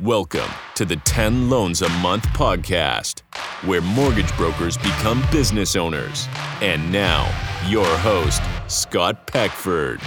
Welcome to the 10 Loans a Month podcast, where mortgage brokers become business owners. And now, your host, Scott Peckford.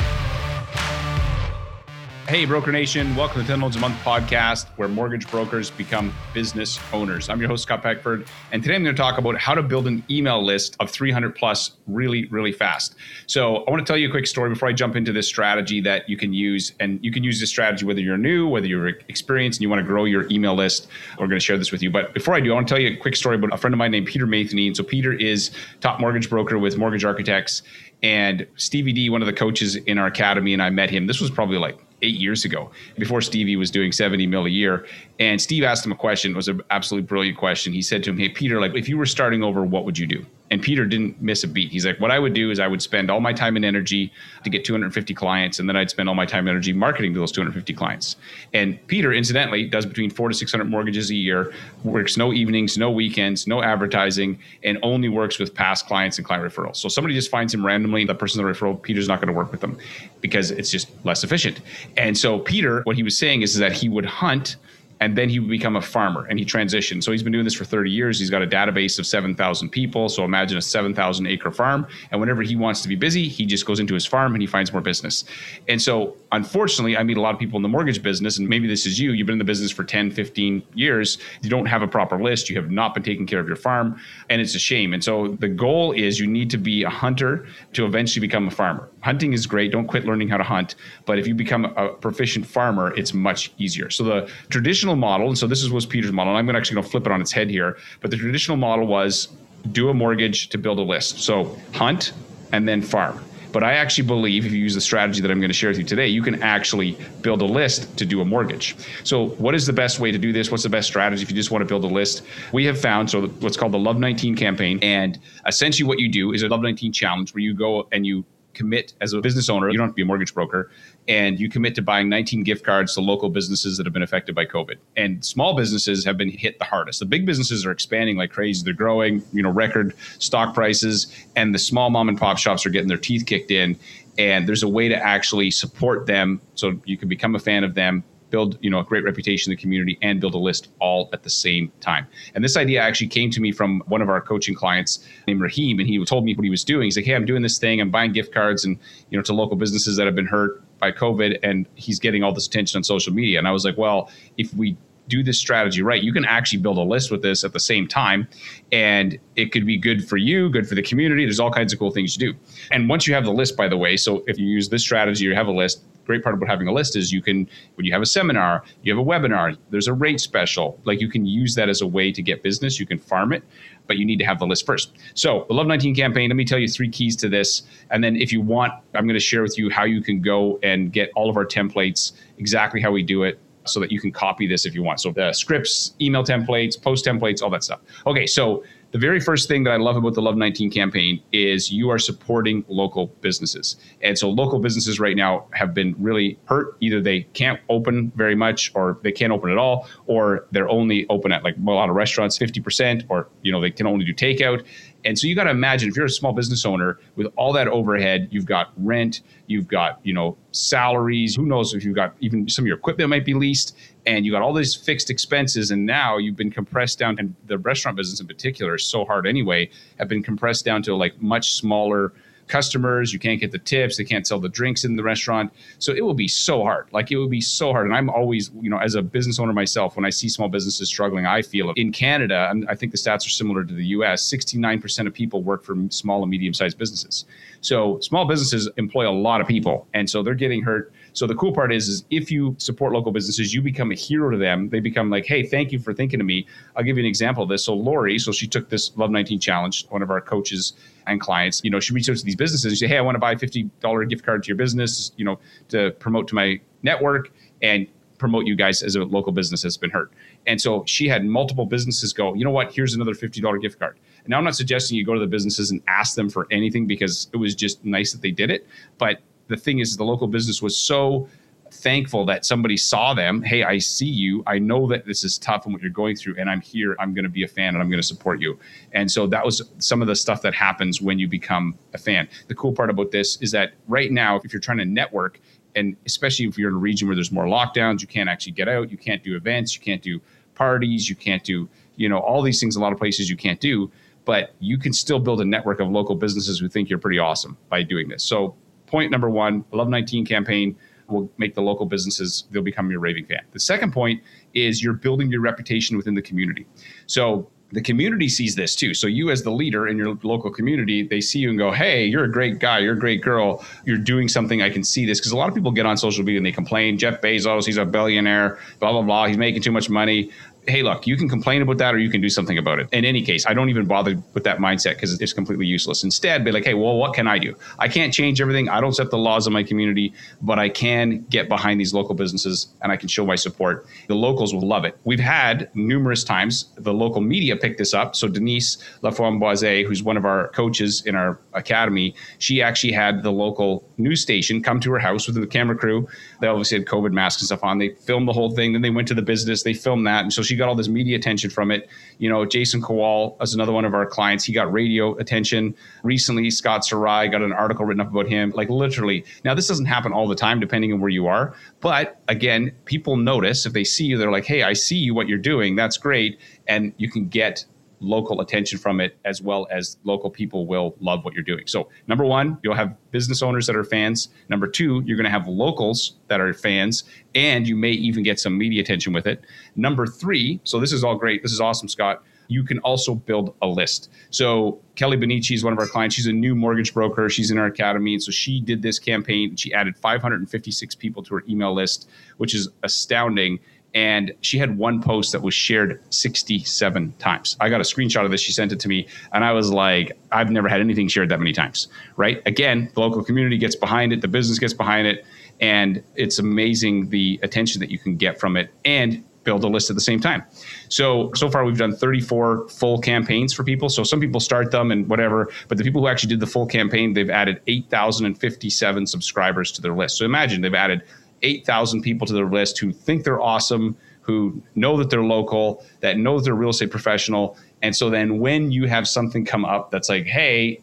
Hey, Broker Nation. Welcome to 10 Loans a Month podcast, where mortgage brokers become business owners. I'm your host, Scott Peckford. And today I'm going to talk about how to build an email list of 300 plus really, really fast. So I want to tell you a quick story before I jump into this strategy that you can use. And you can use this strategy whether you're new, whether you're experienced, and you want to grow your email list. We're going to share this with you. But before I do, I want to tell you a quick story about a friend of mine named Peter Matheny. And so Peter is top mortgage broker with Mortgage Architects. And Stevie D, one of the coaches in our academy, and I met him. This was probably like eight years ago before Stevie was doing 70 mil a year. And Steve asked him a question. It was an absolutely brilliant question. He said to him, Hey, Peter, like if you were starting over, what would you do? And Peter didn't miss a beat. He's like, What I would do is I would spend all my time and energy to get 250 clients, and then I'd spend all my time and energy marketing to those 250 clients. And Peter, incidentally, does between four to 600 mortgages a year, works no evenings, no weekends, no advertising, and only works with past clients and client referrals. So somebody just finds him randomly, the person's a referral, Peter's not going to work with them because it's just less efficient. And so Peter, what he was saying is, is that he would hunt and then he would become a farmer and he transitioned. So he's been doing this for 30 years. He's got a database of 7,000 people. So imagine a 7,000 acre farm. And whenever he wants to be busy, he just goes into his farm and he finds more business. And so unfortunately, I meet a lot of people in the mortgage business, and maybe this is you. You've been in the business for 10, 15 years. You don't have a proper list. You have not been taking care of your farm. And it's a shame. And so the goal is you need to be a hunter to eventually become a farmer. Hunting is great. Don't quit learning how to hunt. But if you become a proficient farmer, it's much easier. So the traditional traditional model, and so this is was Peter's model, and I'm actually going to flip it on its head here. But the traditional model was do a mortgage to build a list. So hunt and then farm. But I actually believe if you use the strategy that I'm going to share with you today, you can actually build a list to do a mortgage. So, what is the best way to do this? What's the best strategy if you just want to build a list? We have found so what's called the Love 19 campaign, and essentially what you do is a Love 19 challenge where you go and you commit as a business owner, you don't have to be a mortgage broker, and you commit to buying 19 gift cards to local businesses that have been affected by COVID. And small businesses have been hit the hardest. The big businesses are expanding like crazy. They're growing, you know, record stock prices, and the small mom and pop shops are getting their teeth kicked in. And there's a way to actually support them so you can become a fan of them build you know a great reputation in the community and build a list all at the same time and this idea actually came to me from one of our coaching clients named Raheem and he told me what he was doing he's like hey I'm doing this thing I'm buying gift cards and you know to local businesses that have been hurt by COVID and he's getting all this attention on social media and I was like well if we do this strategy right, you can actually build a list with this at the same time. And it could be good for you, good for the community. There's all kinds of cool things to do. And once you have the list, by the way, so if you use this strategy or have a list, great part about having a list is you can when you have a seminar you have a webinar there's a rate special. Like you can use that as a way to get business. You can farm it but you need to have the list first. So the love 19 campaign let me tell you three keys to this. And then if you want i'm going to share with you how you can go and get all of our templates exactly how we do it so that you can copy this if you want. So the scripts email templates post templates all that stuff. Okay so the very first thing that I love about the Love 19 campaign is you are supporting local businesses. And so local businesses right now have been really hurt. Either they can't open very much or they can't open at all, or they're only open at like a lot of restaurants 50%, or you know, they can only do takeout. And so you got to imagine if you're a small business owner with all that overhead, you've got rent, you've got, you know, salaries, who knows if you've got even some of your equipment might be leased and you got all these fixed expenses and now you've been compressed down and the restaurant business in particular is so hard anyway, have been compressed down to like much smaller customers. You can't get the tips. They can't sell the drinks in the restaurant. So it will be so hard. Like it will be so hard. And I'm always, you know, as a business owner myself, when I see small businesses struggling, I feel it. In Canada, and I think the stats are similar to the US, 69% of people work for small and medium sized businesses. So small businesses employ a lot of people. And so they're getting hurt so the cool part is, is if you support local businesses, you become a hero to them. They become like, hey, thank you for thinking of me. I'll give you an example of this. So Lori, so she took this Love 19 challenge, one of our coaches and clients, you know, she reached out to these businesses and she said, hey, I want to buy a $50 gift card to your business, you know, to promote to my network and promote you guys as a local business that's been hurt. And so she had multiple businesses go, you know what, here's another $50 gift card. And Now, I'm not suggesting you go to the businesses and ask them for anything because it was just nice that they did it. But the thing is, the local business was so thankful that somebody saw them. Hey, I see you. I know that this is tough and what you're going through, and I'm here. I'm going to be a fan and I'm going to support you. And so that was some of the stuff that happens when you become a fan. The cool part about this is that right now, if you're trying to network, And especially if you're in a region where there's more lockdowns, you can't actually get out, you can't do events, you can't do parties, you can't do, you know, all these things a lot of places you can't do, but you can still build a network of local businesses who think you're pretty awesome by doing this. So, point number one, Love 19 campaign will make the local businesses, they'll become your raving fan. The second point is you're building your reputation within the community. So, the community sees this too. So you as the leader in your local community, they see you and go, "Hey, you're a great guy. You're a great girl. You're doing something. I can see this." Because a lot of people get on social media and they complain. Jeff Bezos, he's a billionaire. Blah blah blah. He's making too much money hey, look, you can complain about that or you can do something about it. In any case, I don't even bother with that mindset because it's completely useless. Instead, be like, hey, well, what can I do? I can't change everything. I don't set the laws of my community, but I can get behind these local businesses and I can show my support. The locals will love it. We've had numerous times the local media pick this up. So Denise Laframboise, who's one of our coaches in our academy, she actually had the local news station come to her house with the camera crew. They obviously had COVID masks and stuff on. They filmed the whole thing. Then they went to the business. They filmed that. And so she she got all this media attention from it. You know, Jason Kowal is another one of our clients. He got radio attention. Recently, Scott Sarai got an article written up about him. Like literally. Now, this doesn't happen all the time, depending on where you are. But again, people notice if they see you, they're like, hey, I see you, what you're doing. That's great. And you can get local attention from it as well as local people will love what you're doing. So, number one, you'll have business owners that are fans. Number two, you're going to have locals that are fans, and you may even get some media attention with it. Number three, so this is all great. This is awesome, Scott. You can also build a list. So, Kelly Benici is one of our clients. She's a new mortgage broker. She's in our academy. And so, she did this campaign. She added 556 people to her email list, which is astounding and she had one post that was shared 67 times. I got a screenshot of this. She sent it to me, and I was like, I've never had anything shared that many times, right? Again, the local community gets behind it, the business gets behind it, and it's amazing the attention that you can get from it and build a list at the same time. So, so far we've done 34 full campaigns for people. So some people start them and whatever, but the people who actually did the full campaign, they've added 8,057 subscribers to their list. So imagine they've added 8,000 people to their list who think they're awesome, who know that they're local, that know that they're real estate professional. And so then when you have something come up that's like, hey,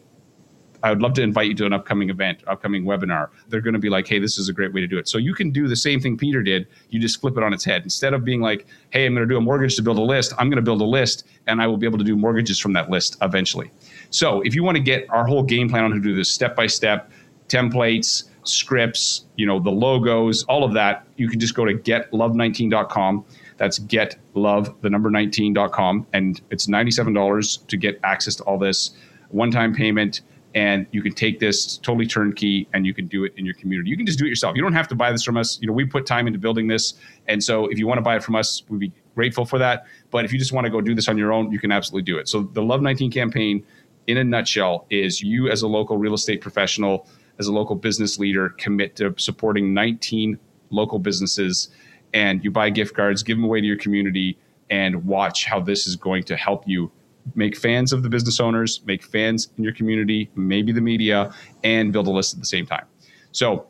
I would love to invite you to an upcoming event, upcoming webinar. They're going to be like, hey, this is a great way to do it. So you can do the same thing Peter did. You just flip it on its head. Instead of being like, hey, I'm going to do a mortgage to build a list, I'm going to build a list and I will be able to do mortgages from that list eventually. So if you want to get our whole game plan on how to do this step by step, templates, scripts, you know, the logos, all of that, you can just go to getlove19.com. That's getlove, the number 19.com. And it's $97 to get access to all this one time payment. And you can take this totally turnkey and you can do it in your community. You can just do it yourself. You don't have to buy this from us. You know, we put time into building this. And so if you want to buy it from us, we'd be grateful for that. But if you just want to go do this on your own, you can absolutely do it. So the Love 19 campaign, in a nutshell, is you as a local real estate professional as a local business leader commit to supporting 19 local businesses and you buy gift cards, give them away to your community, and watch how this is going to help you make fans of the business owners, make fans in your community, maybe the media, and build a list at the same time. So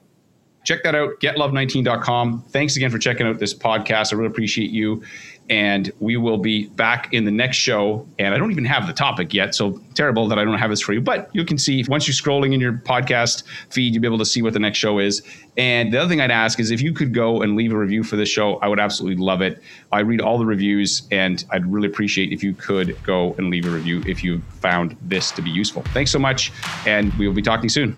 check that out, getlove19.com. Thanks again for checking out this podcast. I really appreciate you and we will be back in the next show. And I don't even have the topic yet, so terrible that I don't have this for you. But you can see once you're scrolling in your podcast feed, you'll be able to see what the next show is. And the other thing I'd ask is if you could go and leave a review for this show, I would absolutely love it. I read all the reviews, and I'd really appreciate if you could go and leave a review if you found this to be useful. Thanks so much, and we will be talking soon.